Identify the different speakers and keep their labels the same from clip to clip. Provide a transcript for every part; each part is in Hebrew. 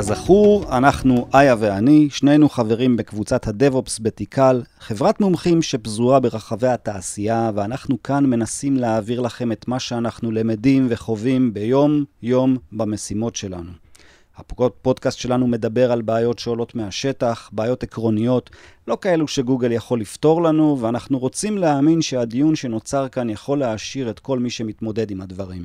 Speaker 1: כזכור, אנחנו, איה ואני, שנינו חברים בקבוצת הדב-אופס בתיקל, חברת מומחים שפזורה ברחבי התעשייה, ואנחנו כאן מנסים להעביר לכם את מה שאנחנו למדים וחווים ביום-יום במשימות שלנו. הפודקאסט שלנו מדבר על בעיות שעולות מהשטח, בעיות עקרוניות, לא כאלו שגוגל יכול לפתור לנו, ואנחנו רוצים להאמין שהדיון שנוצר כאן יכול להעשיר את כל מי שמתמודד עם הדברים.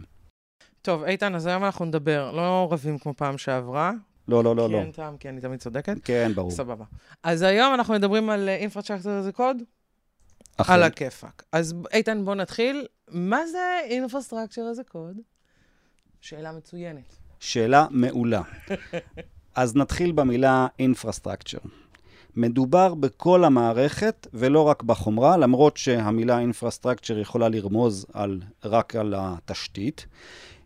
Speaker 2: טוב, איתן, אז היום אנחנו נדבר, לא רבים כמו פעם שעברה.
Speaker 1: לא, לא, לא,
Speaker 2: כי
Speaker 1: לא.
Speaker 2: אין טעם, כי אני תמיד צודקת.
Speaker 1: כן, ברור.
Speaker 2: סבבה. אז היום אנחנו מדברים על אינפרצ'קטור זה קוד? על הכיפאק. אז איתן, בוא נתחיל. מה זה אינפרסטרקצ'ר זה קוד? שאלה מצוינת.
Speaker 1: שאלה מעולה. אז נתחיל במילה infrastructure. מדובר בכל המערכת ולא רק בחומרה, למרות שהמילה infrastructure יכולה לרמוז על, רק על התשתית.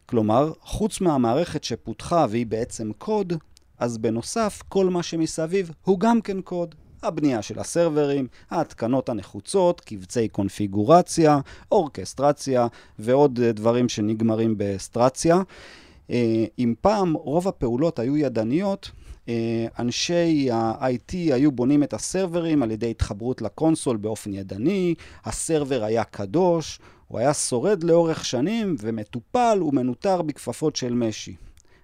Speaker 1: כלומר, חוץ מהמערכת שפותחה והיא בעצם קוד, אז בנוסף, כל מה שמסביב הוא גם כן קוד. הבנייה של הסרברים, ההתקנות הנחוצות, קבצי קונפיגורציה, אורקסטרציה ועוד אה, דברים שנגמרים באסטרציה. אה, אם פעם רוב הפעולות היו ידניות, אה, אנשי ה-IT היו בונים את הסרברים על ידי התחברות לקונסול באופן ידני, ה server היה קדוש, הוא היה שורד לאורך שנים ומטופל ומנוטר בכפפות של משי.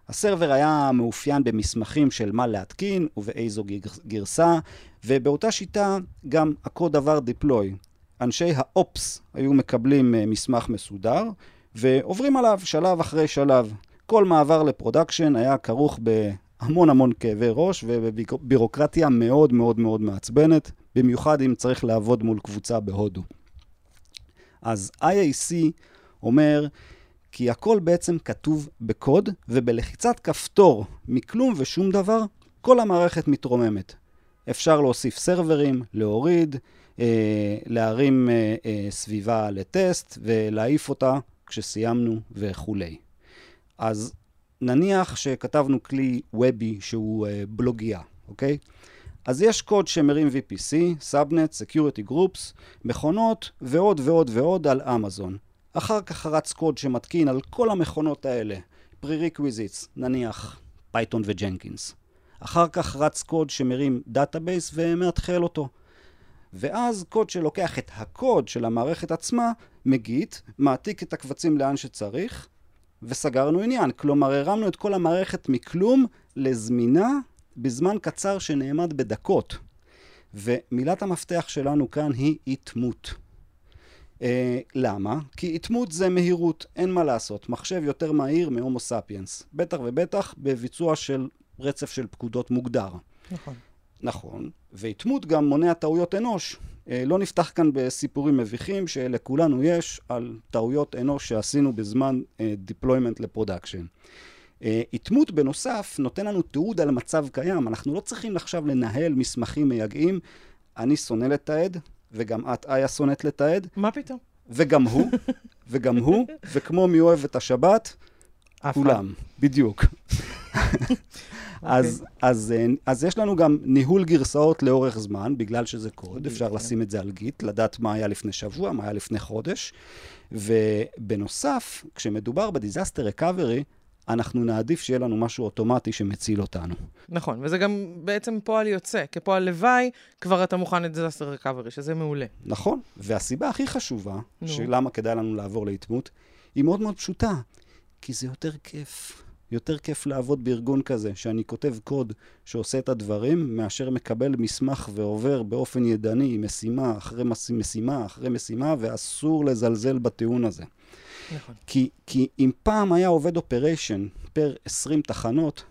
Speaker 1: ה server היה מאופיין במסמכים של מה להתקין ובאיזו גרסה, ובאותה שיטה גם הקוד עבר deploy. אנשי ה ops היו מקבלים אה, מסמך מסודר, ועוברים עליו שלב אחרי שלב. כל מעבר ל production היה כרוך בהמון המון כאבי ראש ובבירוקרטיה מאוד מאוד מאוד מעצבנת, במיוחד אם צריך לעבוד מול קבוצה בהודו. אז IAC אומר כי הכל בעצם כתוב בקוד, ובלחיצת כפתור מכלום ושום דבר, כל המערכת מתרוממת. אפשר להוסיף סרברים, להוריד, אה, להרים אה, אה, סביבה לטסט ולהעיף אותה כשסיימנו וכולי. אז נניח שכתבנו כלי וובי שהוא אה, בלוגיה, אוקיי? אז יש קוד שמרים VPC, Subnet, Security Groups, מכונות ועוד ועוד ועוד על אמזון. אחר כך רץ קוד שמתקין על כל המכונות האלה, Prerequisites, נניח Python ו Jenkins. אחר כך רץ קוד שמרים database ומאתחל אותו. ואז קוד שלוקח את הקוד של המערכת עצמה, מ Git, מעתיק את הקבצים לאן שצריך, וסגרנו עניין. כלומר, הרמנו את כל המערכת מכלום לזמינה בזמן קצר שנאמד בדקות. ומילת המפתח שלנו כאן היא אטמוט. אה, למה? כי אטמוט זה מהירות, אין מה לעשות. מחשב יותר מהיר מהומו ספיאנס. בטח ובטח בביצוע של רצף של פקודות מוגדר.
Speaker 2: נכון.
Speaker 1: נכון, והאטמוט גם מונע טעויות אנוש. אה, לא נפתח כאן בסיפורים מביכים שלכולנו יש על טעויות אנוש שעשינו בזמן אה, deployment ל production. התמות בנוסף נותן לנו תיעוד על מצב קיים, אנחנו לא צריכים עכשיו לנהל מסמכים מייגעים. אני שונא לתעד, וגם את, איה, שונאת לתעד.
Speaker 2: מה פתאום?
Speaker 1: וגם הוא, וגם הוא, וכמו מי אוהב את השבת, כולם, בדיוק. אז, אז, אז יש לנו גם ניהול גרסאות לאורך זמן, בגלל שזה קוד, אפשר לשים את זה על גיט, לדעת מה היה לפני שבוע, מה היה לפני חודש. ובנוסף, כשמדובר בדיזסטר רקאברי, אנחנו נעדיף שיהיה לנו משהו אוטומטי שמציל אותנו.
Speaker 2: נכון, וזה גם בעצם פועל יוצא. כפועל לוואי, כבר אתה מוכן לדיזסטר רקאברי, שזה מעולה.
Speaker 1: נכון, והסיבה הכי חשובה, שלמה כדאי לנו לעבור להתמות, היא מאוד מאוד פשוטה. כי זה יותר כיף. יותר כיף לעבוד בארגון כזה, שאני כותב קוד שעושה את הדברים, מאשר מקבל מסמך ועובר באופן ידני, משימה אחרי משימה אחרי משימה, ואסור לזלזל בטיעון הזה.
Speaker 2: נכון.
Speaker 1: כי, כי אם פעם היה עובד אופריישן פר 20 תחנות,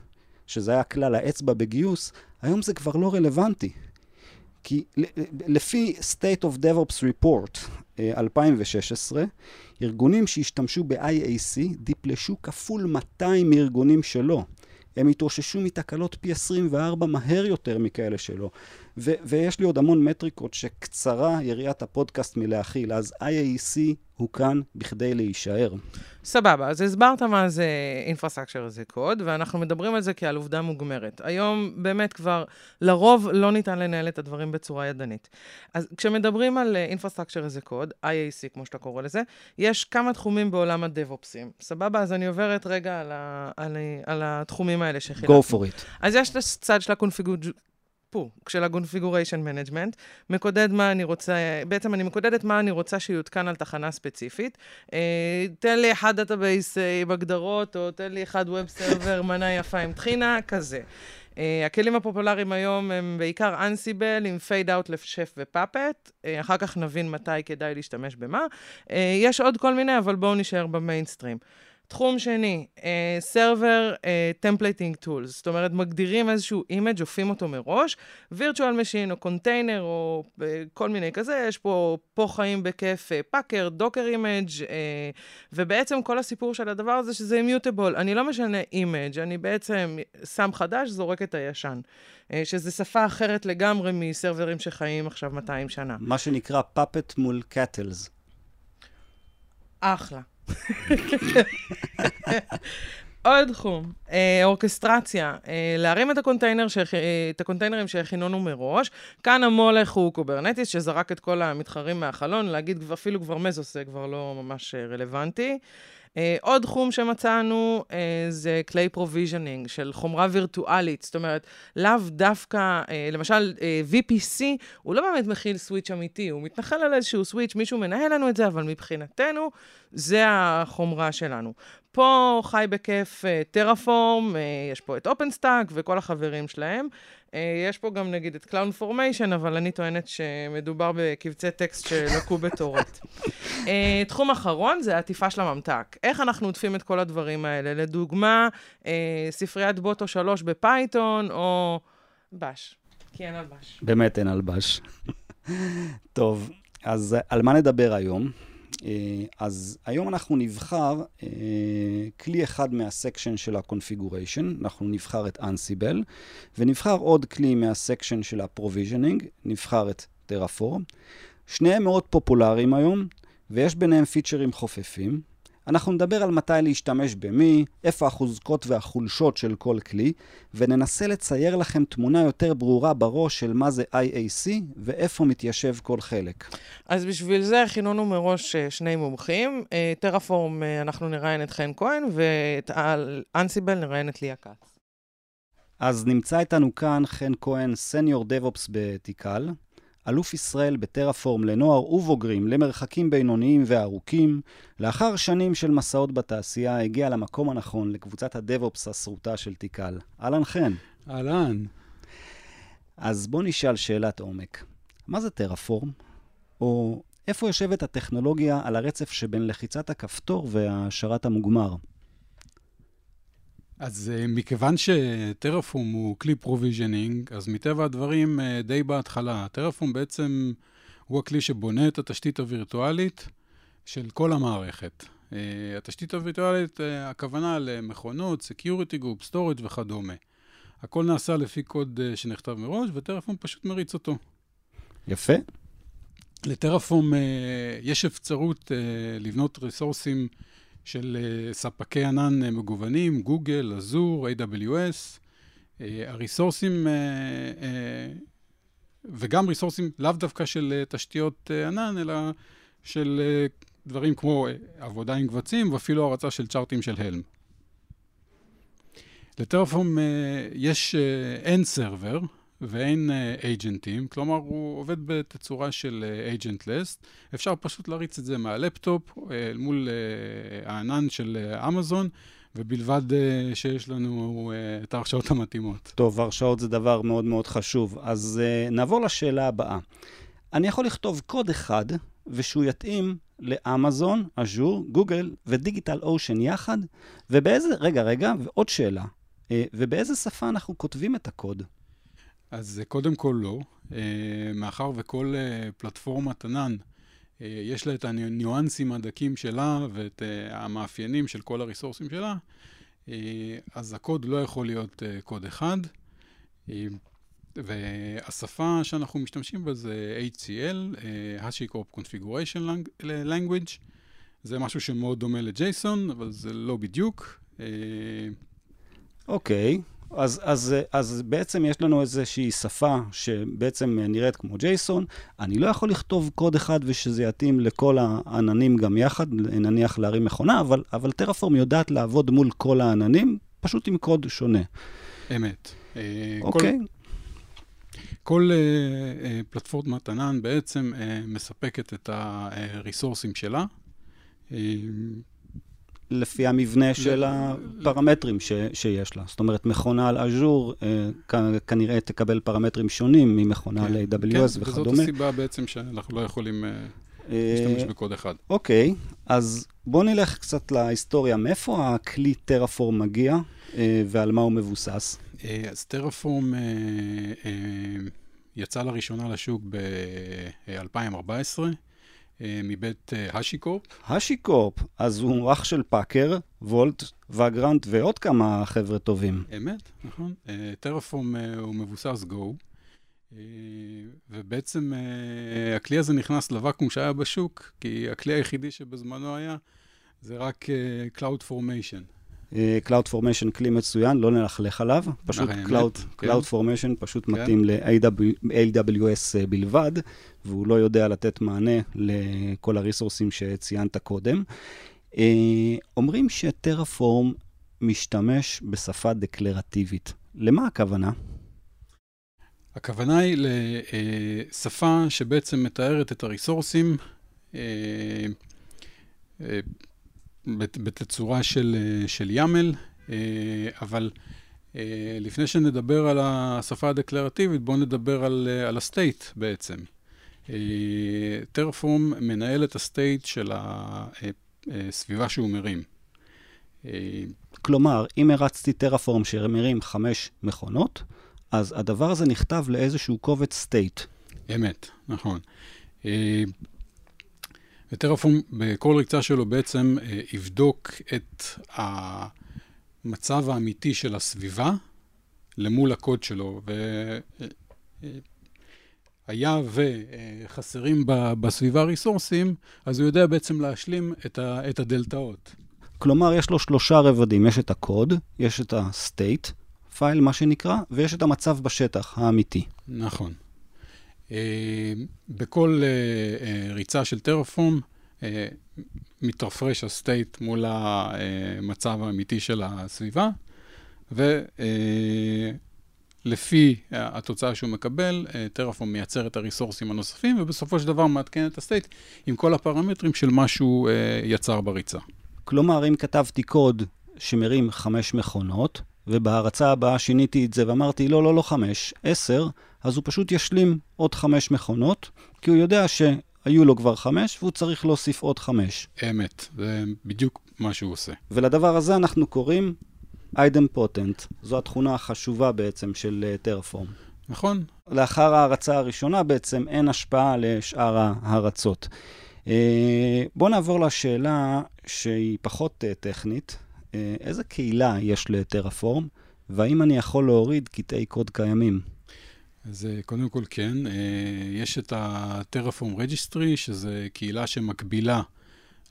Speaker 1: שזה היה כלל האצבע בגיוס, היום זה כבר לא רלוונטי. כי לפי State of DevOps Report 2016, ארגונים שהשתמשו ב-IAC דיפלשו כפול 200 מארגונים שלא. הם התאוששו מתקלות פי 24 מהר יותר מכאלה שלא. ו- ויש לי עוד המון מטריקות שקצרה יריעת הפודקאסט מלהכיל, אז IAC הוא כאן בכדי להישאר.
Speaker 2: סבבה, אז הסברת מה זה Infrastructure as a Code, ואנחנו מדברים על זה כעל עובדה מוגמרת. היום באמת כבר, לרוב לא ניתן לנהל את הדברים בצורה ידנית. אז כשמדברים על uh, Infrastructure as a Code, IAC כמו שאתה קורא לזה, יש כמה תחומים בעולם הדב-אופסים. סבבה? אז אני עוברת רגע על, ה, על, על התחומים האלה שחילקנו.
Speaker 1: Go for it.
Speaker 2: אז יש את הצד של ה configur... פה, של ה-configuration management, מקודד מה אני רוצה, בעצם אני מקודדת מה אני רוצה שיותקן על תחנה ספציפית. אה, תן לי אחד database אה, עם הגדרות, או תן לי אחד web server, מנה יפה עם טחינה, כזה. אה, הכלים הפופולריים היום הם בעיקר Ansible עם fade out ל Chef ו Puppet, אה, אחר כך נבין מתי כדאי להשתמש במה. אה, יש עוד כל מיני, אבל בואו נשאר במיינסטרים. תחום שני, server templating tools, זאת אומרת, מגדירים איזשהו image, אופים אותו מראש, virtual machine או קונטיינר או אה, כל מיני כזה, יש פה, פה חיים בכיף Packer, Docker image, ובעצם כל הסיפור של הדבר הזה שזה immutable. אני לא משנה image, אני בעצם שם חדש, זורק את הישן. שזה שפה אחרת לגמרי מסרברים שחיים עכשיו 200 שנה.
Speaker 1: מה שנקרא pets מול cattles.
Speaker 2: אחלה. עוד תחום, אה, אורכסטרציה, אה, להרים את, הקונטיינר ש... אה, את הקונטיינרים שהכינונו מראש. כאן המולך הוא Kubernetes, שזרק את כל המתחרים מהחלון, נגיד אפילו כבר Mesos זה כבר לא ממש אה, רלוונטי. אה, עוד תחום שמצאנו אה, זה כלי provisioning של חומרה וירטואלית, זאת אומרת, לאו דווקא, אה, למשל, אה, VPC, הוא לא באמת מכיל switch אמיתי, הוא מתנחל על איזשהו switch, מישהו מנהל לנו את זה, אבל מבחינתנו, זה החומרה שלנו. פה חי בכיף Terraform, אה, אה, יש פה את OpenStack וכל החברים שלהם. אה, יש פה גם נגיד את Cloud Formation, אבל אני טוענת שמדובר בקבצי טקסט שלקו בטורט. אה, תחום אחרון זה העטיפה של הממתק. איך אנחנו עוטפים את כל הדברים האלה? לדוגמה, אה, ספריית Boto 3 ב Python, או Bash, כי אין על בש.
Speaker 1: באמת אין על בש. טוב, אז על מה נדבר היום? אז היום אנחנו נבחר אה, כלי אחד מה section של ה-configuration, אנחנו נבחר את Ansible, ונבחר עוד כלי מה section של ה-provisioning, נבחר את Terraform. שניהם מאוד פופולריים היום, ויש ביניהם פיצ'רים חופפים. אנחנו נדבר על מתי להשתמש במי, איפה החוזקות והחולשות של כל כלי, וננסה לצייר לכם תמונה יותר ברורה בראש של מה זה IAC ואיפה מתיישב כל חלק.
Speaker 2: אז בשביל זה הכינונו מראש שני מומחים. טרפורם, אנחנו נראיין את חן כהן, ואת אנסיבל נראיין את ליה כץ.
Speaker 1: אז נמצא איתנו כאן חן כהן, סניור דב-אופס בתיקל. אלוף ישראל בטרפורם לנוער ובוגרים למרחקים בינוניים וארוכים, לאחר שנים של מסעות בתעשייה, הגיע למקום הנכון לקבוצת ה DevOps השרוטה של Tikal. אהלן חן.
Speaker 3: אהלן.
Speaker 1: אז בוא נשאל שאלת עומק. מה זה Terraform? או איפה יושבת הטכנולוגיה על הרצף שבין לחיצת הכפתור והשרת המוגמר?
Speaker 3: אז אה, מכיוון ש Terraform הוא כלי provisioning, אז מטבע הדברים אה, די בהתחלה. Terraform בעצם הוא הכלי שבונה את התשתית הווירטואלית של כל המערכת. Uh, התשתית הווירטואלית, הכוונה למכונות, Security Group, Storage וכדומה. הכל נעשה לפי קוד שנכתב מראש, וטרפום פשוט מריץ אותו.
Speaker 1: יפה.
Speaker 3: לטרפום יש אפשרות לבנות ריסורסים של uh, ספקי ענן uh, מגוונים, גוגל, אזור, AWS. Uh, הריסורסים, וגם ריסורסים לאו דווקא של תשתיות ענן, אלא של דברים כמו עבודה עם קבצים, ואפילו הרצה של צ'ארטים של Helm. ל Terraform יש אין server, ואין אייג'נטים, אה, כלומר הוא עובד בתצורה של agentless. אה, אפשר פשוט להריץ את זה מהלפטופ אה, מול uh, הענן של אמזון, אה, ובלבד אה, שיש לנו אה, את ההרשאות המתאימות.
Speaker 1: טוב, הרשאות זה דבר מאוד מאוד חשוב. אז אה, נעבור לשאלה הבאה. אני יכול לכתוב קוד אחד, ושהוא יתאים לאמזון, אג'ור, גוגל ודיגיטל אושן יחד, ובאיזה, רגע, רגע, ועוד שאלה, ובאיזה שפה אנחנו כותבים את הקוד?
Speaker 3: אז קודם כל לא, מאחר וכל פלטפורמת ענן, יש לה את הניואנסים הדקים שלה ואת המאפיינים של כל הריסורסים שלה, אז הקוד לא יכול להיות קוד אחד. והשפה שאנחנו משתמשים בה זה HCL, HashiCorp Configuration Language. זה משהו שמאוד דומה ל-JSON, אבל זה לא בדיוק.
Speaker 1: אוקיי, okay. אז, אז, אז בעצם יש לנו איזושהי שפה שבעצם נראית כמו JSON. אני לא יכול לכתוב קוד אחד ושזה יתאים לכל העננים גם יחד, נניח להרים מכונה, אבל, אבל טרפורם יודעת לעבוד מול כל העננים, פשוט עם קוד שונה.
Speaker 3: אמת.
Speaker 1: אוקיי.
Speaker 3: כל, כל uh, uh, פלטפורמת ענן בעצם uh, מספקת את הריסורסים שלה.
Speaker 1: לפי המבנה של הפרמטרים ש, שיש לה. זאת אומרת, מכונה על אז'ור כ, כנראה תקבל פרמטרים שונים ממכונה כן, על AWS כן, וכדומה.
Speaker 3: וזאת הסיבה בעצם שאנחנו לא יכולים להשתמש בקוד אחד.
Speaker 1: אוקיי, אז בואו נלך קצת להיסטוריה. מאיפה הכלי טרפורם מגיע ועל מה הוא מבוסס?
Speaker 3: אז טרפורם יצא לראשונה לשוק ב-2014. מבית השיקורפ.
Speaker 1: השיקורפ, אז הוא אח של פאקר, וולט, וגרנט ועוד כמה חבר'ה טובים.
Speaker 3: אמת, נכון. טרפורם הוא מבוסס גו, ובעצם הכלי הזה נכנס לוואקום שהיה בשוק, כי הכלי היחידי שבזמנו היה, זה רק Cloud Formation.
Speaker 1: Cloud Formation כלי מצוין, לא נלכלך עליו, פשוט Cloud, כן. Cloud Formation פשוט כן. מתאים ל-AWS בלבד, והוא לא יודע לתת מענה לכל הריסורסים שציינת קודם. אומרים שטרפורם משתמש בשפה דקלרטיבית. למה הכוונה?
Speaker 3: הכוונה היא לשפה שבעצם מתארת את הריסורסים בתצורה של, של YAML, אבל לפני שנדבר על השפה הדקלרטיבית, בואו נדבר על, על ה state בעצם. Terraform מנהל את ה state של הסביבה שהוא מרים.
Speaker 1: כלומר, אם הרצתי Terraform שמרים חמש מכונות, אז הדבר הזה נכתב לאיזשהו קובץ state.
Speaker 3: אמת, נכון. וטרפורם בכל ריצה שלו בעצם אה, יבדוק את המצב האמיתי של הסביבה למול הקוד שלו. והיה וחסרים בסביבה ריסורסים, אז הוא יודע בעצם להשלים את הדלתאות.
Speaker 1: כלומר, יש לו שלושה רבדים. יש את הקוד, יש את ה-state פייל, מה שנקרא, ויש את המצב בשטח, האמיתי.
Speaker 3: נכון. אה, בכל אה, אה, ריצה של Terraform מתרפרש ה state מול המצב האמיתי של הסביבה, ולפי התוצאה שהוא מקבל, Terraform מייצר את הריסורסים הנוספים, ובסופו של דבר מעדכן את ה state עם כל הפרמטרים של מה שהוא יצר בריצה.
Speaker 1: כלומר, אם כתבתי קוד שמרים חמש מכונות, ובהרצה הבאה שיניתי את זה ואמרתי, לא, לא, לא חמש, עשר, אז הוא פשוט ישלים עוד חמש מכונות, כי הוא יודע שהיו לו כבר חמש, והוא צריך להוסיף עוד חמש.
Speaker 3: אמת, זה בדיוק מה שהוא עושה.
Speaker 1: ולדבר הזה אנחנו קוראים idempotent. זו התכונה החשובה בעצם של טרפורם.
Speaker 3: נכון.
Speaker 1: לאחר ההרצה הראשונה בעצם אין השפעה לשאר ההרצות. בואו נעבור לשאלה שהיא פחות טכנית. איזה קהילה יש לטרפורם, והאם אני יכול להוריד קטעי קוד קיימים?
Speaker 3: אז קודם כל כן, יש את ה-Terraform Registry, שזה קהילה שמקבילה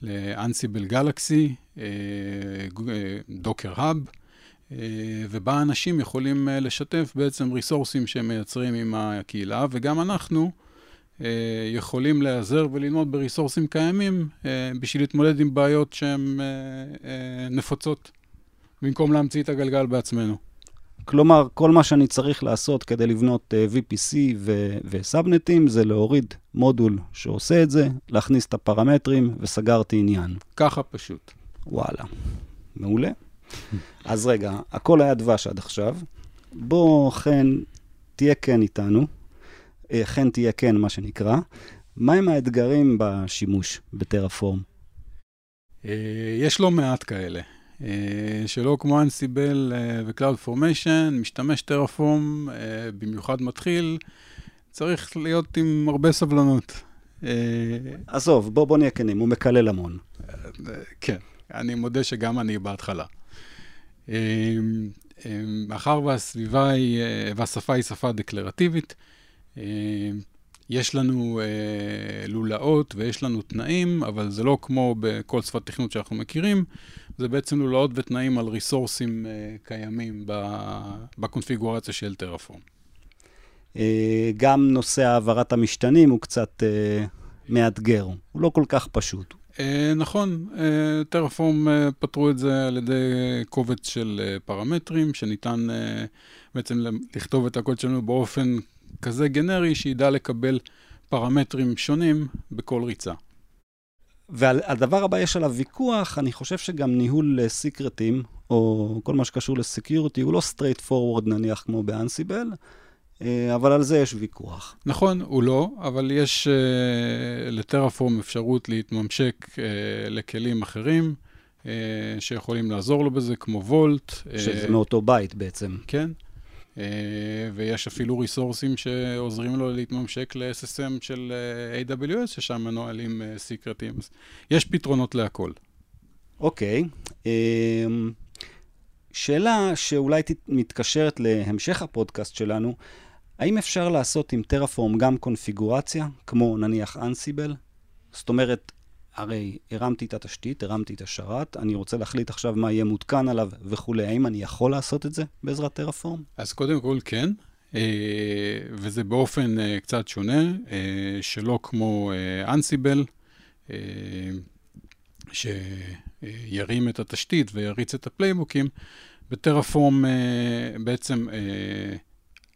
Speaker 3: ל-Ansible Galaxy, Docker Hub, ובה אנשים יכולים לשתף בעצם ריסורסים שהם מייצרים עם הקהילה, וגם אנחנו יכולים להיעזר וללמוד בריסורסים קיימים בשביל להתמודד עם בעיות שהן נפוצות, במקום להמציא את הגלגל בעצמנו.
Speaker 1: כלומר, כל מה שאני צריך לעשות כדי לבנות uh, VPC וסאבנטים זה להוריד מודול שעושה את זה, להכניס את הפרמטרים וסגרתי עניין.
Speaker 3: ככה פשוט.
Speaker 1: וואלה, מעולה. אז רגע, הכל היה דבש עד עכשיו. בוא, חן, תהיה כן איתנו. חן תהיה כן, מה שנקרא. מהם האתגרים בשימוש בטרפורם?
Speaker 3: יש לא מעט כאלה. אה, שלא כמו Ansible אה, ו Cloud Formation, משתמש Terraform, אה, במיוחד מתחיל, צריך להיות עם הרבה סבלנות.
Speaker 1: עזוב, בוא, בוא נהיה כנים, הוא מקלל המון.
Speaker 3: כן, אני מודה שגם אני בהתחלה. מאחר והסביבה היא, והשפה היא שפה דקלרטיבית, יש לנו אה, לולאות ויש לנו תנאים, אבל זה לא כמו בכל שפת תכנות שאנחנו מכירים, זה בעצם לולאות ותנאים על ריסורסים אה, קיימים בקונפיגורציה של טרפורם.
Speaker 1: אה, גם נושא העברת המשתנים הוא קצת אה, מאתגר, הוא לא כל כך פשוט.
Speaker 3: אה, נכון, אה, טרפורם אה, פתרו את זה על ידי קובץ של אה, פרמטרים, שניתן אה, בעצם לכתוב את הקוד שלנו באופן כזה גנרי שידע לקבל פרמטרים שונים בכל ריצה.
Speaker 1: והדבר הבא, יש עליו ויכוח, אני חושב שגם ניהול סיקרטים, או כל מה שקשור לסקיורטי, הוא לא straight forward נניח כמו באנסיבל, אה, אבל על זה יש ויכוח.
Speaker 3: נכון, הוא לא, אבל יש uh, לטרפורם אפשרות להתממשק uh, לכלים אחרים, uh, שיכולים לעזור לו בזה, כמו וולט.
Speaker 1: שזה מאותו בית בעצם.
Speaker 3: כן. אה, ויש אפילו ריסורסים שעוזרים לו להתממשק ל-SSM של אה, AWS, ששם מנוהלים. אה, יש פתרונות להכל.
Speaker 1: אוקיי. Okay. שאלה שאולי מתקשרת להמשך הפודקאסט שלנו, האם אפשר לעשות עם טרפורם גם קונפיגורציה, כמו נניח אנסיבל? זאת אומרת, הרי הרמתי את התשתית, הרמתי את השרת, אני רוצה להחליט עכשיו מה יהיה מותקן עליו וכולי. האם אני יכול לעשות את זה בעזרת טרפורם?
Speaker 3: אז קודם כל כן, אה, וזה באופן אה, קצת שונה, אה, שלא כמו Ansible, שירים את התשתית ויריץ את ה playbookים. ב Terraform בעצם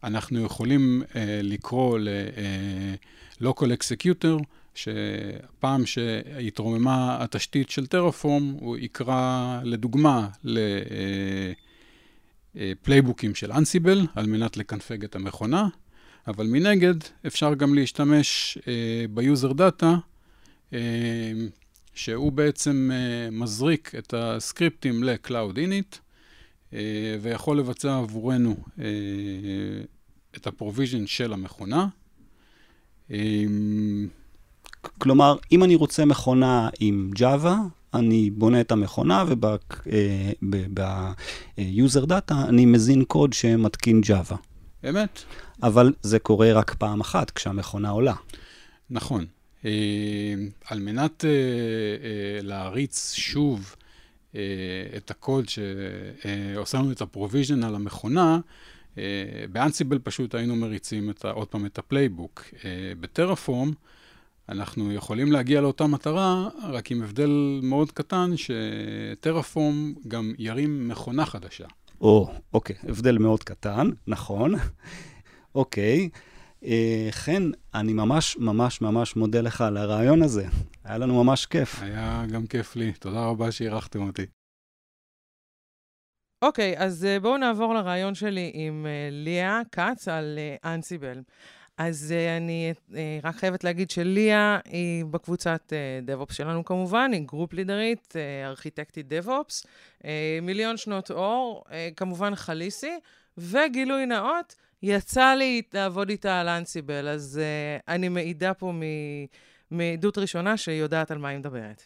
Speaker 3: אנחנו יכולים לקרוא ל-local executor, שפעם שהתרוממה התשתית של Terraform, הוא יקרא לדוגמה לפלייבוקים של אנסיבל, על מנת לקנפג את המכונה, אבל מנגד אפשר גם להשתמש ב user data, שהוא בעצם מזריק את הסקריפטים ל-Cloud Init, ויכול לבצע עבורנו את ה provision של המכונה.
Speaker 1: כלומר, אם אני רוצה מכונה עם Java, אני בונה את המכונה וב-user data אני מזין קוד שמתקין Java.
Speaker 3: אמת.
Speaker 1: אבל זה קורה רק פעם אחת, כשהמכונה עולה.
Speaker 3: נכון. אה, על מנת אה, אה, להריץ שוב את הקוד שעושה לנו את ה provision על המכונה, ב Ansible פשוט היינו מריצים עוד פעם את ה playbook. בטרפורם, אנחנו יכולים להגיע לאותה מטרה, רק עם הבדל מאוד קטן, שטרפורם גם ירים מכונה חדשה.
Speaker 1: או, אוקיי, הבדל מאוד קטן, נכון. אוקיי. אה, חן, אני ממש ממש ממש מודה לך על הרעיון הזה. היה לנו ממש כיף.
Speaker 3: היה גם כיף לי. תודה רבה שאירחתם אותי.
Speaker 2: אוקיי, אז אה, בואו נעבור לרעיון שלי עם אה, ליה כץ על Ansible. אז uh, אני uh, רק חייבת להגיד שליה היא בקבוצת DevOps uh, שלנו כמובן, היא group leaderית, ארכיטקטית uh, מיליון שנות אור, כמובן חליסי, וגילוי נאות, יצא לי לעבוד איתה על Ansible, אז אני מעידה פה מעדות ראשונה שהיא יודעת על מה היא מדברת.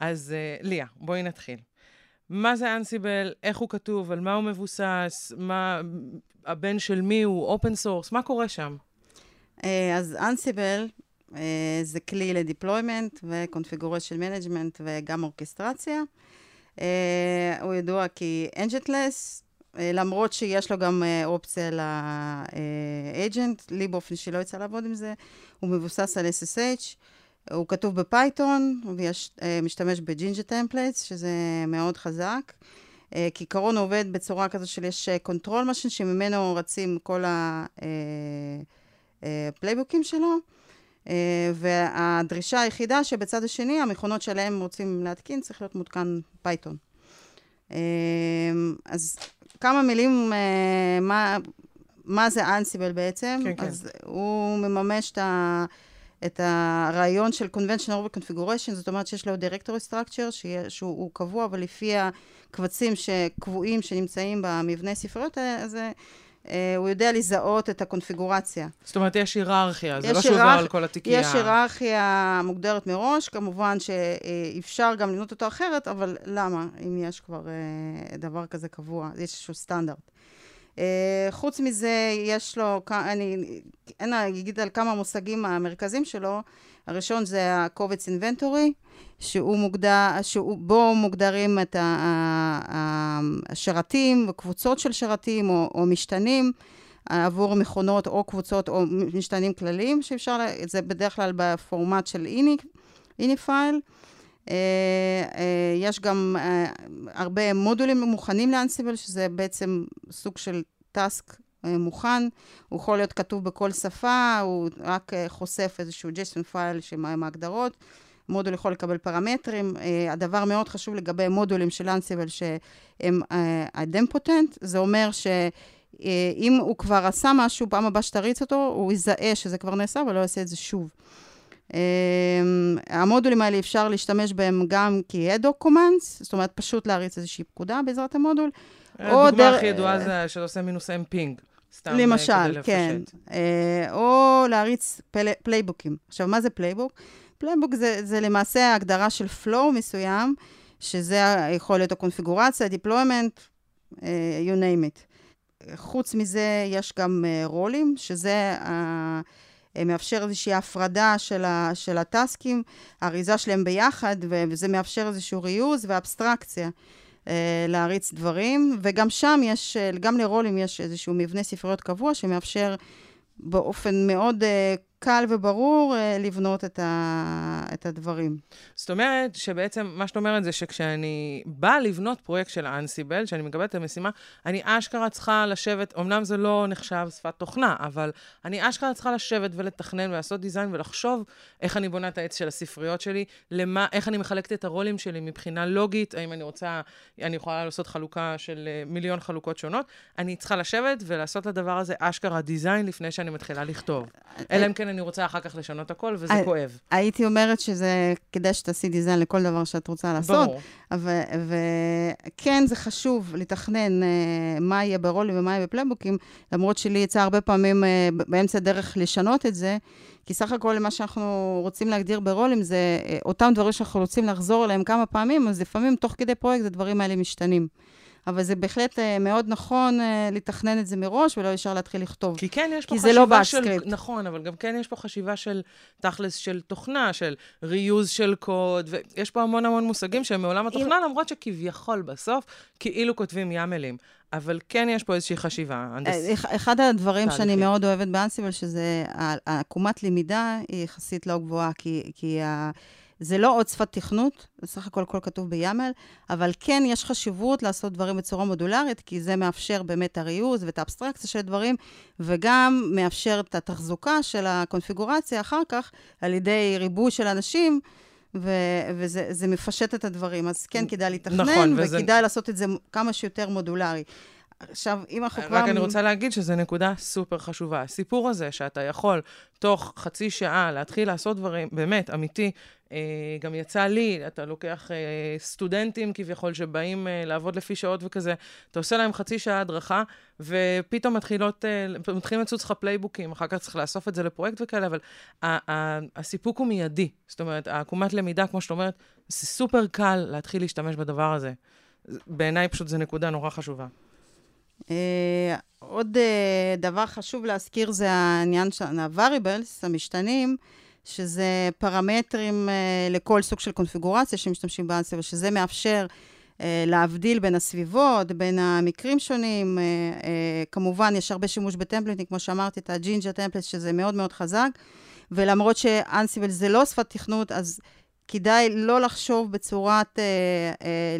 Speaker 2: אז ליה, בואי נתחיל. מה זה Ansible, איך הוא כתוב, על מה הוא מבוסס, מה, הבן של מי הוא, open source, מה קורה שם?
Speaker 4: אה, אז Ansible אה, זה כלי ל deployment ו configuration management וגם אורקסטרציה. אה, הוא ידוע כ agentless, למרות שיש לו גם אופציה ל agent, לי באופן שלא יצא לעבוד עם זה, הוא מבוסס על SSH, הוא כתוב ב Python, ומשתמש ב Jinja templates, שזה מאוד חזק. כעיקרון הוא עובד בצורה כזו של יש control machine, שממנו רצים כל ה... ה playbookים שלו, אה, והדרישה היחידה שבצד השני, המכונות שלהם רוצים להתקין, צריך להיות מותקן Python. אה, אז כמה מילים, אה, מה, מה זה Ansible בעצם? כן, כן. אז הוא מממש את, ה, את הרעיון של convention over configuration, זאת אומרת שיש לו directory structure שהוא קבוע, אבל לפי הקבצים שקבועים שנמצאים במבנה ספריות, אז אה, הוא יודע לזהות את הקונפיגורציה.
Speaker 2: זאת אומרת, יש היררכיה, זה לא שהוא עובר
Speaker 4: היררכ-
Speaker 2: על כל התיקייה.
Speaker 4: יש היררכיה מוגדרת מראש, כמובן שאפשר גם לבנות אותו אחרת, אבל למה, אם יש כבר אה, דבר כזה קבוע, יש איזשהו סטנדרט. אה, חוץ מזה, יש לו, אני אני אגיד על כמה מושגים המרכזיים שלו. הראשון זה הקובץ אינבנטורי, שהוא מוגדר, שהוא, בו מוגדרים את השרתים וקבוצות של שרתים או, או משתנים. עבור מכונות או קבוצות או משתנים כלליים שאפשר, זה בדרך כלל בפורמט של איני, איני פייל. אה, אה, יש גם אה, הרבה מודולים מוכנים לאנסיבל, שזה בעצם סוג של טאסק מוכן. הוא יכול להיות כתוב בכל שפה, הוא רק אה, חושף איזשהו JSON פייל עם ההגדרות. מודול יכול לקבל פרמטרים. אה, הדבר מאוד חשוב לגבי מודולים של אנסיבל שהם אידמפוטנט, זה אומר ש... אה, אם הוא כבר עשה משהו, פעם הבאה שתריץ אותו, הוא יזהה שזה כבר נעשה ולא יעשה את זה שוב. אה, המודולים האלה אפשר להשתמש בהם גם כ-add-hoc commands, זאת אומרת, פשוט להריץ איזושהי פקודה בעזרת המודול.
Speaker 2: הדוגמה הכי ידועה זה שאתה עושה מינוס M ping. סתם אה,
Speaker 4: למשל,
Speaker 2: כדי
Speaker 4: כן. אה, או להריץ פל- playbookים. עכשיו, מה זה playbook? playbook זה, זה למעשה הגדרה של flow מסוים, שזה יכול להיות הקונפיגורציה, deployment, אה, you name it. חוץ מזה, יש גם אה, roleים, שזה אה, אה, מאפשר איזושהי הפרדה של, ה, של ה taskים, האריזה שלהם ביחד, וזה מאפשר איזשהו reuse ואבסטרקציה. אה, להריץ דברים, וגם שם יש, אה, גם לרולים יש איזשהו מבנה ספריות קבוע שמאפשר באופן מאוד אה, קל וברור אה, לבנות את, ה, את הדברים.
Speaker 2: זאת אומרת שבעצם מה שאת אומרת זה שכשאני באה לבנות פרויקט של אנסיבל, שאני מקבלת את המשימה, אני אשכרה צריכה לשבת, אמנם זה לא נחשב שפת תוכנה, אבל אני אשכרה צריכה לשבת ולתכנן ולעשות דיזיין ולחשוב איך אני בונה את העץ של הספריות שלי, למה, איך אני מחלקת את ה roleים שלי מבחינה לוגית, האם אני רוצה, אני יכולה לעשות חלוקה של אה, מיליון חלוקות שונות, אני צריכה לשבת ולעשות לדבר הזה אשכרה design לפני שאני מתחילה לכתוב. אלא אם כן אני רוצה אחר כך לשנות הכל, וזה
Speaker 4: אה,
Speaker 2: כואב.
Speaker 4: הייתי אומרת שזה כדאי שתעשי design לכל דבר שאת רוצה לעשות.
Speaker 2: ברור.
Speaker 4: וכן, זה חשוב לתכנן אה, מה יהיה ב roleים ומה יהיה ב playbookים, למרות שלי יצא הרבה פעמים ב- באמצע הדרך לשנות את זה, כי סך הכל מה שאנחנו רוצים להגדיר ברולים זה אה, אותם דברים שאנחנו רוצים לחזור אליהם כמה פעמים, אז לפעמים תוך כדי פרויקט הדברים האלה משתנים. אבל זה בהחלט אה, מאוד נכון אה, לתכנן את זה מראש ולא ישר להתחיל לכתוב.
Speaker 2: כי כן יש פה
Speaker 4: כי
Speaker 2: חשיבה
Speaker 4: לא
Speaker 2: של...
Speaker 4: בסקריפט.
Speaker 2: נכון, אבל גם כן יש פה חשיבה של תכלס של תוכנה, של ריוז של קוד, ויש פה המון המון מושגים שהם מעולם התוכנה, למרות שכביכול בסוף כאילו כותבים ימלים. אבל כן יש פה איזושהי חשיבה.
Speaker 4: אה, אח- אחד הדברים שאני
Speaker 2: תהליכים.
Speaker 4: מאוד אוהבת באנסיבל, שזה העקומת למידה היא יחסית לא גבוהה, כי, כי ה, זה לא עוד שפת תכנות, זה סך הכל הכל כתוב בימל, אבל כן יש חשיבות לעשות דברים בצורה מודולרית, כי זה מאפשר באמת את הריוז ואת האבסטרקציה של דברים, וגם מאפשר את התחזוקה של הקונפיגורציה אחר כך, על ידי ריבוי של אנשים. ו- וזה זה מפשט את הדברים, אז כן כדאי לתכנן,
Speaker 2: נכון, וזה-
Speaker 4: וכדאי לעשות את זה כמה שיותר מודולרי. עכשיו, אם אנחנו כבר...
Speaker 2: רק אני רוצה להגיד שזו נקודה סופר חשובה. הסיפור הזה שאתה יכול תוך חצי שעה להתחיל לעשות דברים, באמת, אמיתי, אה, גם יצא לי, אתה לוקח אה, סטודנטים כביכול שבאים אה, לעבוד לפי שעות וכזה, אתה עושה להם חצי שעה הדרכה, ופתאום מתחילות, מתחילים לצוץ לך playbookים, אחר כך צריך לאסוף את זה לפרויקט וכאלה, אבל הסיפוק הוא מיידי. זאת אומרת, העקומת למידה, כמו שאת אומרת, זה סופר קל להתחיל להשתמש בדבר הזה. בעיניי פשוט זו נקודה נורא חשובה.
Speaker 4: אה, עוד אה, דבר חשוב להזכיר זה העניין של ה-variables, המשתנים, שזה פרמטרים אה, לכל סוג של קונפיגורציה שמשתמשים באנסיבל, שזה מאפשר להבדיל בין הסביבות, בין המקרים שונים. כמובן, יש הרבה שימוש בטמפלטים, כמו שאמרתי, את הג'ינג'ה טמפלט, שזה מאוד מאוד חזק, ולמרות ש Ansible זה לא שפת תכנות, אז כדאי לא לחשוב בצורת, אה, אה,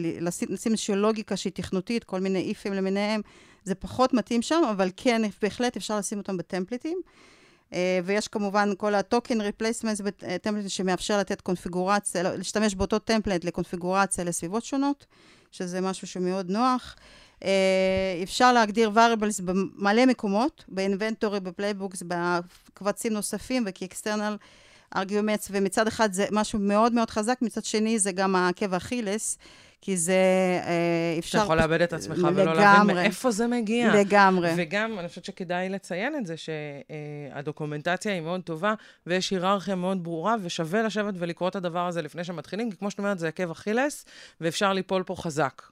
Speaker 4: לשים איזושהי לוגיקה שהיא תכנותית, כל מיני ifים למיניהם, זה פחות מתאים שם, אבל כן, בהחלט אפשר לשים אותם ב templateים. Uh, ויש כמובן כל ה-token replacements ב templateים שמאפשר לתת קונפיגורציה, לא, להשתמש באותו template לקונפיגורציה לסביבות שונות, שזה משהו שמאוד נוח. Uh, אפשר להגדיר variables במלא מקומות, ב inventory, ב playbooks, בקבצים נוספים וכ-external arguments, ומצד אחד זה משהו מאוד מאוד חזק, מצד שני זה גם העקב אכילס, כי זה אה, אפשר...
Speaker 2: אתה יכול לאבד את עצמך ולא להבין מאיפה זה מגיע.
Speaker 4: לגמרי.
Speaker 2: וגם, אני חושבת שכדאי לציין את זה, שהדוקומנטציה היא מאוד טובה, ויש היררכיה מאוד ברורה, ושווה לשבת ולקרוא את הדבר הזה לפני שמתחילים, כי כמו שאת אומרת, זה עקב אכילס, ואפשר ליפול פה חזק.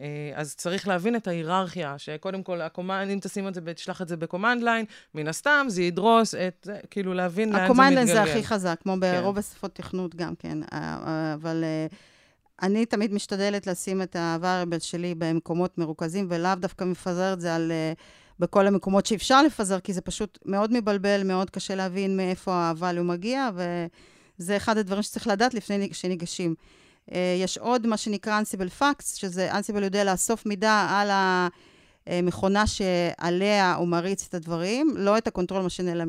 Speaker 2: אה, אז צריך להבין את ההיררכיה, שקודם כל, ה command, אם תשים את זה, תשלח את זה ב command line, מן הסתם זה ידרוס את, כאילו להבין לאן זה מתגלגל.
Speaker 4: הקומנד ליין זה הכי חזק, כמו כן. ברוב השפות תכנות גם כן, אה, אה, אבל... אני תמיד משתדלת לשים את ה-variable שלי במקומות מרוכזים, ולאו דווקא מפזר את זה על, בכל המקומות שאפשר לפזר, כי זה פשוט מאוד מבלבל, מאוד קשה להבין מאיפה ה-value מגיע, וזה אחד הדברים שצריך לדעת לפני שניגשים. אה, יש עוד מה שנקרא Ansible Facts, שזה Ansible יודע לאסוף מידע על המכונה שעליה הוא מריץ את הדברים, לא את ה control אלא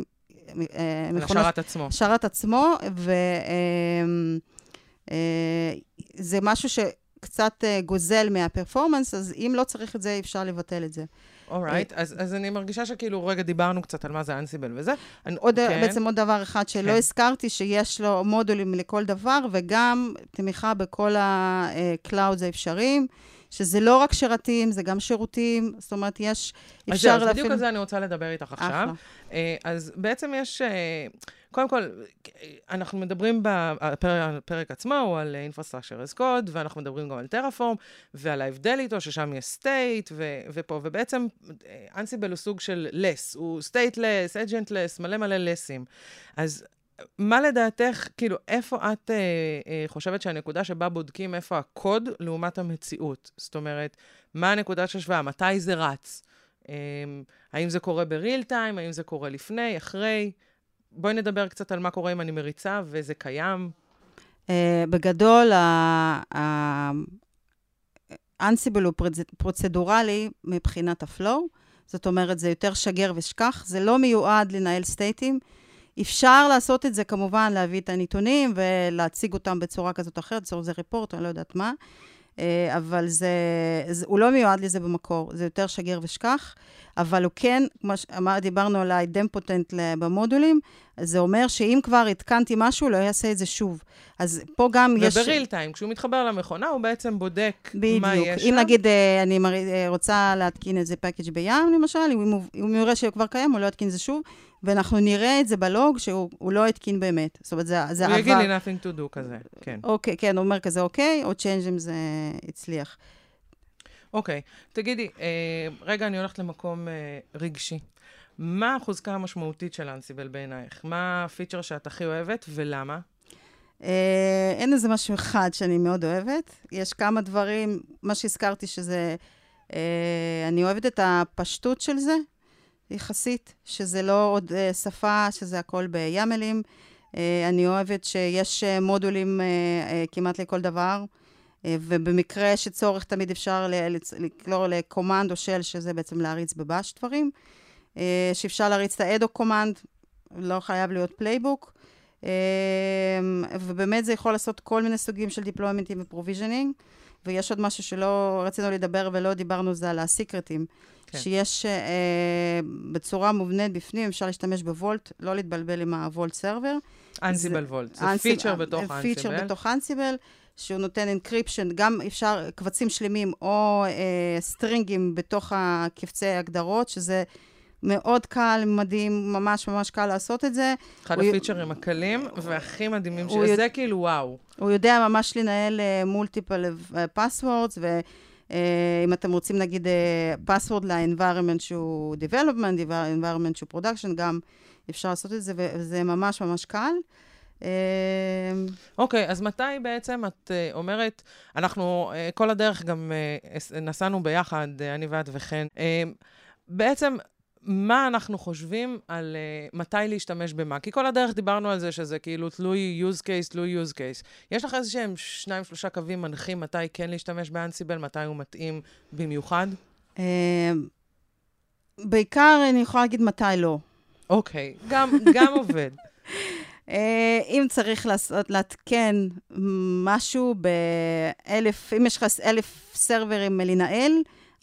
Speaker 2: אה, מכונה... השרת עצמו.
Speaker 4: השרת עצמו, וזה אה, משהו שקצת גוזל מה performance, אז אם לא צריך את זה, אפשר לבטל את זה.
Speaker 2: Alright, right. אז, אז אני מרגישה שכאילו, רגע, דיברנו קצת על מה זה Ansible וזה.
Speaker 4: עוד, כן. בעצם עוד דבר אחד שלא כן. הזכרתי, שיש לו מודולים לכל דבר, וגם תמיכה בכל ה-clouds האפשריים. שזה לא רק שרתים, זה גם שירותים, זאת אומרת, יש, אפשר
Speaker 2: להפעיל... אז בדיוק על זה אני רוצה לדבר איתך עכשיו. אחלה. אה, אז בעצם יש, אה, קודם כל, אנחנו מדברים בפרק עצמו, הוא על Infrastructure as Code, ואנחנו מדברים גם על טרפורם, ועל ההבדל איתו, ששם יש state, ופה, ובעצם אנסיבל הוא סוג של less, הוא stateless, agentless, מלא מלא לסים. אז מה לדעתך, כאילו, איפה את אה, אה, חושבת שהנקודה שבה בודקים איפה הקוד לעומת המציאות? זאת אומרת, מה הנקודה של השוואה? מתי זה רץ? אה, האם זה קורה בריל טיים? האם זה קורה לפני, אחרי? בואי נדבר קצת על מה קורה אם אני מריצה וזה קיים.
Speaker 4: Uh, בגדול, האנסיבל הוא פרוצדורלי מבחינת הפלואו, זאת אומרת, זה יותר שגר ושכח, זה לא מיועד לנהל סטייטים. אפשר לעשות את זה, כמובן, להביא את הנתונים ולהציג אותם בצורה כזאת או אחרת, איזה ריפורט, אני לא יודעת מה, אבל זה, זה, הוא לא מיועד לזה במקור, זה יותר שגר ושכח, אבל הוא כן, כמו שדיברנו על האידמפוטנט במודולים, זה אומר שאם כבר התקנתי משהו, לא יעשה את זה שוב. אז פה גם
Speaker 2: ובריל
Speaker 4: יש...
Speaker 2: ובריל טיים, כשהוא מתחבר למכונה, הוא בעצם בודק בדיוק. מה יש
Speaker 4: שם. אם נגיד אה, אני אה, רוצה להתקין איזה פקאג' בים, למשל, אם הוא יראה שהוא כבר קיים, הוא לא יתקין את זה שוב, ואנחנו נראה את זה בלוג שהוא לא התקין באמת. זאת אומרת, זה, זה
Speaker 2: עבר... הוא יגיד לי nothing to do כזה, כן.
Speaker 4: אוקיי, כן, הוא אומר כזה אוקיי, או change אם זה הצליח.
Speaker 2: אוקיי, תגידי, אה, רגע, אני הולכת למקום אה, רגשי. מה החוזקה המשמעותית של אנסיבל בעינייך? מה הפיצ'ר שאת הכי אוהבת ולמה?
Speaker 4: אה, אין איזה משהו אחד שאני מאוד אוהבת. יש כמה דברים, מה שהזכרתי שזה... אה, אני אוהבת את הפשטות של זה, יחסית, שזה לא עוד אה, שפה, שזה הכל ב YAML ים. אה, אני אוהבת שיש אה, מודולים כמעט לכל דבר, ובמקרה שצורך תמיד אפשר לקרוא ל command או shell, שזה בעצם להריץ ב Bash דברים. שאפשר להריץ את ה ad hoc command, לא חייב להיות playbook. ובאמת זה יכול לעשות כל מיני סוגים של deployment ים ו provisioning. ויש עוד משהו שלא רצינו לדבר ולא דיברנו, זה על ה secret ים. כן. שיש אה, בצורה מובנית בפנים, אפשר להשתמש ב Vault, לא להתבלבל עם ה Vault
Speaker 2: server. Ansible Vault, זה פיצ'ר בתוך Ansible.
Speaker 4: פיצ'ר בתוך Ansible, שהוא נותן encryption, גם אפשר קבצים שלמים או אה, string ים בתוך הקבצי הגדרות, שזה... מאוד קל, מדהים, ממש ממש קל לעשות את זה.
Speaker 2: אחד הפיצ'רים הקלים והכי מדהימים שזה, יודע, כאילו וואו.
Speaker 4: הוא יודע ממש לנהל מולטיפל פסוורדס, ואם אתם רוצים נגיד פסוורד uh, ל-environment שהוא development, environment שהוא production, גם אפשר לעשות את זה, וזה ממש ממש קל.
Speaker 2: אה, אוקיי, okay, אז מתי בעצם את uh, אומרת, אנחנו uh, כל הדרך גם uh, נסענו ביחד, אני ואת uh, בעצם מה אנחנו חושבים על uh, מתי להשתמש במה. כי כל הדרך דיברנו על זה שזה כאילו תלוי use case, תלוי use case. יש לך איזה שהם שניים, שלושה קווים מנחים מתי כן להשתמש באנסיבל, מתי הוא מתאים במיוחד? Uh,
Speaker 4: בעיקר אני יכולה להגיד מתי לא.
Speaker 2: אוקיי, okay, גם, גם עובד.
Speaker 4: Uh, אם צריך לעשות, לעדכן משהו באלף, אם יש לך אלף סרברים לנהל,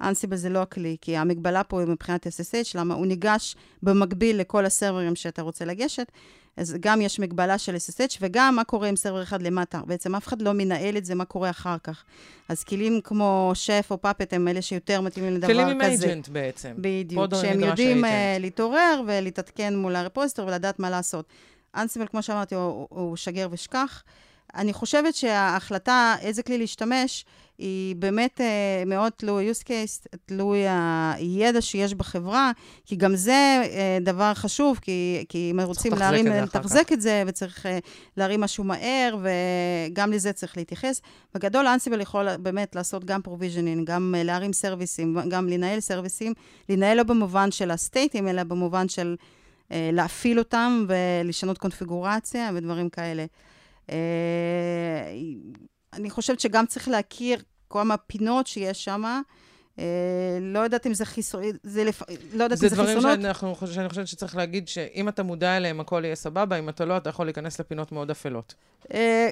Speaker 4: אנסיבל זה לא הכלי, כי המגבלה פה היא מבחינת SSH, למה הוא ניגש במקביל לכל הסרברים שאתה רוצה לגשת, אז גם יש מגבלה של SSH, וגם מה קורה עם סרבר אחד למטה. בעצם אף אחד לא מנהל את זה, מה קורה אחר כך. אז כלים כמו שף או פאפט הם אלה שיותר מתאימים לדבר כזה.
Speaker 2: כלים עם אייג'נט בעצם.
Speaker 4: בדיוק, שהם יודעים uh, להתעורר ולהתעדכן מול הרפוסטור ולדעת מה לעשות. אנסיבל, כמו שאמרתי, הוא, הוא שגר ושכח. אני חושבת שההחלטה איזה כלי להשתמש, היא באמת uh, מאוד תלוי use case, תלוי הידע שיש בחברה, כי גם זה uh, דבר חשוב, כי, כי אם רוצים להרים, לתחזק את זה, וצריך uh, להרים משהו מהר, וגם לזה צריך להתייחס. בגדול, Ansible יכול באמת לעשות גם provisioning, גם uh, להרים service ים, גם לנהל service ים, לנהל לא במובן של ה state ים, אלא במובן של uh, להפעיל אותם ולשנות קונפיגורציה ודברים כאלה. Uh, אני חושבת שגם צריך להכיר כמה פינות שיש שם. אה, לא יודעת אם זה חיסון, זה לפ... לא יודעת אם זה חיסונות.
Speaker 2: זה דברים שאני חושבת שצריך להגיד שאם אתה מודע אליהם, הכל יהיה סבבה, אם אתה לא, אתה יכול להיכנס לפינות מאוד אפלות.
Speaker 4: אה,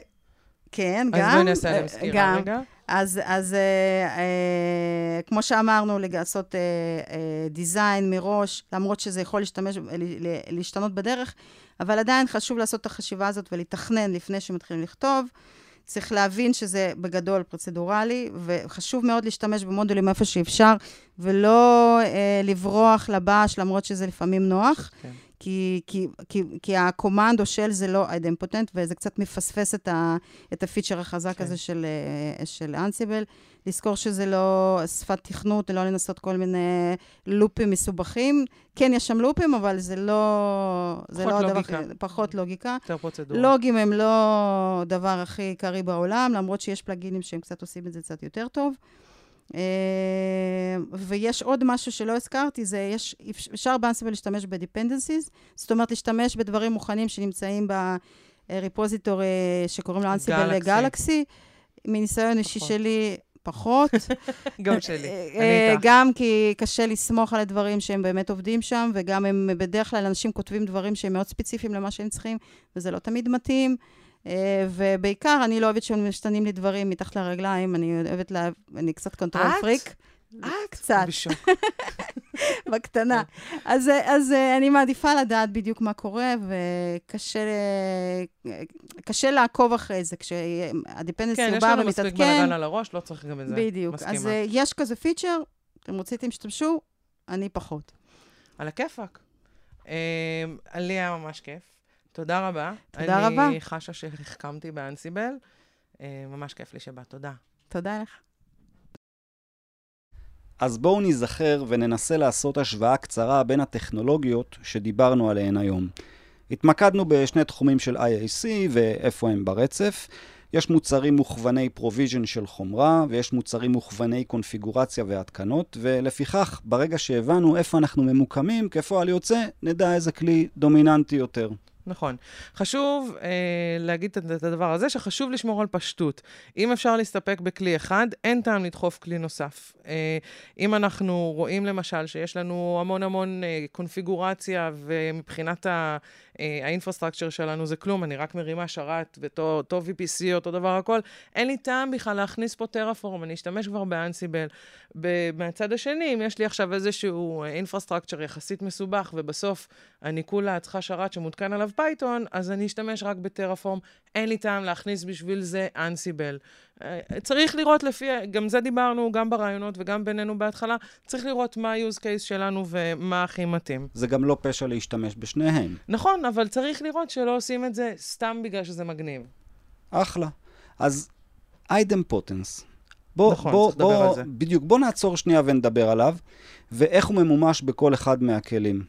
Speaker 4: כן,
Speaker 2: גם. אז בואי נעשה עליהם סקירה רגע.
Speaker 4: אז, אז אה, אה, כמו שאמרנו, לעשות אה, אה, דיזיין מראש, למרות שזה יכול להשתמש, להשתנות בדרך, אבל עדיין חשוב לעשות את החשיבה הזאת ולתכנן לפני שמתחילים לכתוב. צריך להבין שזה בגדול פרוצדורלי, וחשוב מאוד להשתמש במודולים איפה שאפשר, ולא אה, לברוח לבש, למרות שזה לפעמים נוח. כן. כי, כי, כי, כי הקומנדו של זה לא אידמפוטנט, וזה קצת מפספס את, ה, את הפיצ'ר החזק כן. הזה של, אה, של אנסיבל. לזכור שזה לא שפת תכנות, לא לנסות כל מיני לופים מסובכים. כן, יש שם לופים, אבל זה לא...
Speaker 2: זה לא לוגיקה.
Speaker 4: דבר, פחות לוגיקה.
Speaker 2: יותר פרוצדורה.
Speaker 4: לוגים הם לא הדבר הכי עיקרי בעולם, למרות שיש פלאגינים שהם קצת עושים את זה קצת יותר טוב. Uh, ויש עוד משהו שלא הזכרתי, זה יש, אפשר באנסיבל להשתמש ב-dependencies, זאת אומרת, להשתמש בדברים מוכנים שנמצאים בריפוזיטורי שקוראים לו אנסיבל גלקסי. מניסיון אישי. שלי, פחות.
Speaker 2: גם שלי,
Speaker 4: אה, אני איתך. גם כי קשה לסמוך על הדברים שהם באמת עובדים שם, וגם הם בדרך כלל אנשים כותבים דברים שהם מאוד ספציפיים למה שהם צריכים, וזה לא תמיד מתאים. אה, ובעיקר, אני לא אוהבת שמשתנים לי דברים מתחת לרגליים, אני אוהבת לה... אני קצת control freak.
Speaker 2: את?
Speaker 4: קצת.
Speaker 2: בשוק.
Speaker 4: בקטנה. אז, אז אני מעדיפה לדעת בדיוק מה קורה, וקשה לעקוב אחרי זה, כשה dependency
Speaker 2: כן,
Speaker 4: בא
Speaker 2: ומתעדכן. כן, יש לנו מספיק בלאגן על הראש, לא צריך גם את זה.
Speaker 4: בדיוק. מסכימה. אז יש כזה פיצ'ר, אתם רוצים, תשתמשו, אני פחות.
Speaker 2: על הכיפאק. לי היה ממש כיף. תודה רבה.
Speaker 4: תודה רבה.
Speaker 2: אני חשה שהחכמתי ב Ansible. ממש כיף לי שבאת. תודה.
Speaker 4: תודה לך.
Speaker 1: אז בואו ניזכר וננסה לעשות השוואה קצרה בין הטכנולוגיות שדיברנו עליהן היום. התמקדנו בשני תחומים של IAC ואיפה הם ברצף. יש מוצרים מוכווני provision של חומרה, ויש מוצרים מוכווני קונפיגורציה והתקנות, ולפיכך, ברגע שהבנו איפה אנחנו ממוקמים, כפועל יוצא, נדע איזה כלי דומיננטי יותר.
Speaker 2: נכון. חשוב אה, להגיד את הדבר הזה, שחשוב לשמור על פשטות. אם אפשר להסתפק בכלי אחד, אין טעם לדחוף כלי נוסף. אה, אם אנחנו רואים למשל שיש לנו המון המון אה, קונפיגורציה, ומבחינת ה... אה, ה infrastructure שלנו זה כלום, אני רק מרימה שרת ואותו VPC, אותו דבר הכל. אין לי טעם בכלל להכניס פה Terraform, אני אשתמש כבר ב Ansible. מהצד השני, אם יש לי עכשיו איזשהו infrastructure יחסית מסובך, ובסוף אני כולה צריכה שרת שמותקן עליו Python, אז אני אשתמש רק ב Terraform. אין לי טעם להכניס בשביל זה Ansible. אה, צריך לראות לפי, גם זה דיברנו, גם בראיונות וגם בינינו בהתחלה, צריך לראות מה ה-use case שלנו ומה הכי מתאים.
Speaker 1: זה גם לא פשע להשתמש בשניהם.
Speaker 2: נכון, אבל צריך לראות שלא עושים את זה סתם בגלל שזה מגניב.
Speaker 1: אחלה. אז idempotence. בוא,
Speaker 2: נכון,
Speaker 1: בוא,
Speaker 2: צריך לדבר
Speaker 1: בוא,
Speaker 2: על זה.
Speaker 1: בדיוק, בוא נעצור שנייה ונדבר עליו, ואיך הוא ממומש בכל אחד מהכלים.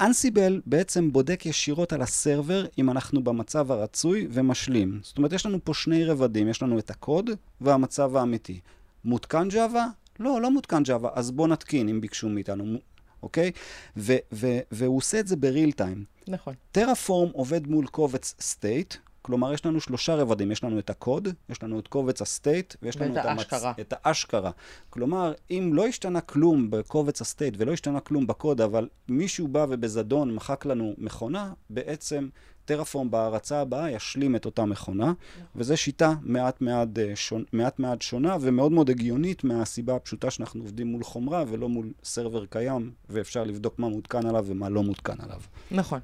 Speaker 1: אנסיבל בעצם בודק ישירות על הסרבר אם אנחנו במצב הרצוי ומשלים. זאת אומרת, יש לנו פה שני רבדים, יש לנו את הקוד והמצב האמיתי. מותקן ג'אווה? לא, לא מותקן ג'אווה, אז בוא נתקין אם ביקשו מאיתנו, אוקיי? ו- ו- והוא עושה את זה בריל טיים.
Speaker 2: נכון.
Speaker 1: טרפורם עובד מול קובץ state, כלומר, יש לנו שלושה רבדים, יש לנו את הקוד, יש לנו את קובץ הסטייט, ויש לנו את,
Speaker 2: האשכרה.
Speaker 1: המצ... את האשכרה. כלומר, אם לא השתנה כלום בקובץ הסטייט ולא השתנה כלום בקוד, אבל מישהו בא ובזדון מחק לנו מכונה, בעצם טרפורם בהרצה הבאה ישלים את אותה מכונה, וזו שיטה מעט מעט, שונה, מעט מעט שונה ומאוד מאוד הגיונית מהסיבה הפשוטה שאנחנו עובדים מול חומרה ולא מול סרבר קיים, ואפשר לבדוק מה מותקן עליו ומה לא מותקן עליו.
Speaker 2: נכון.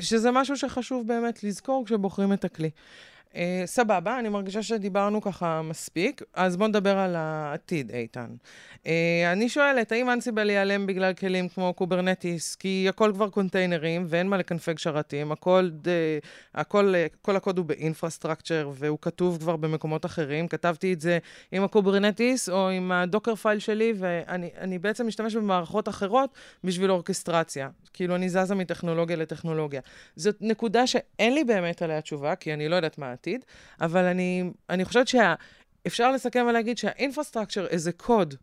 Speaker 2: שזה משהו שחשוב באמת לזכור כשבוחרים את הכלי. Uh, סבבה, אני מרגישה שדיברנו ככה מספיק, אז בואו נדבר על העתיד, איתן. Uh, אני שואלת, האם Ansible ייעלם בגלל כלים כמו Kubernetes? כי הכל כבר קונטיינרים ואין מה לקנפג שרתים, הכל, ד, הכל, כל הקוד הוא ב infrastructure והוא כתוב כבר במקומות אחרים. כתבתי את זה עם ה Kubernetes או עם ה Dockerfile שלי, ואני בעצם משתמש במערכות אחרות בשביל אורקסטרציה. כאילו, אני זזה מטכנולוגיה לטכנולוגיה. זאת נקודה שאין לי באמת עליה תשובה, כי אני לא יודעת מה העתיד, אבל אני, אני חושבת שאפשר לסכם ולהגיד שהאינפרסטרקצ'ר, איזה קוד,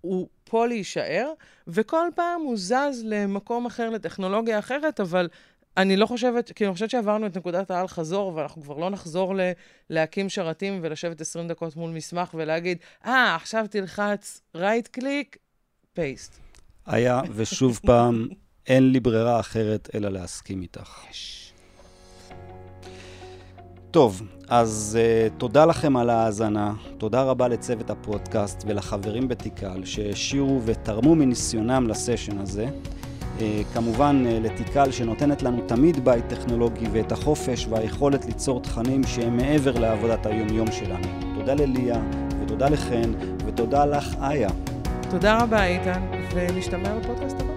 Speaker 2: הוא פה להישאר, וכל פעם הוא זז למקום אחר, לטכנולוגיה אחרת, אבל אני לא חושבת, כי אני חושבת שעברנו את נקודת האל-חזור, ואנחנו כבר לא נחזור ל- להקים שרתים ולשבת 20 דקות מול מסמך ולהגיד, אה, ah, עכשיו תלחץ right click, paste.
Speaker 1: היה, ושוב פעם, אין לי ברירה אחרת אלא להסכים איתך. יש. טוב, אז uh, תודה לכם על ההאזנה, תודה רבה לצוות הפודקאסט ולחברים בתיקל שהשאירו ותרמו מניסיונם לסשן הזה. Uh, כמובן uh, לתיקל שנותנת לנו תמיד בית טכנולוגי ואת החופש והיכולת ליצור תכנים שהם מעבר לעבודת היומיום שלנו. תודה לליה ותודה לחן ותודה לך איה.
Speaker 2: תודה רבה איתן, ונשתמע בפודקאסט הבא.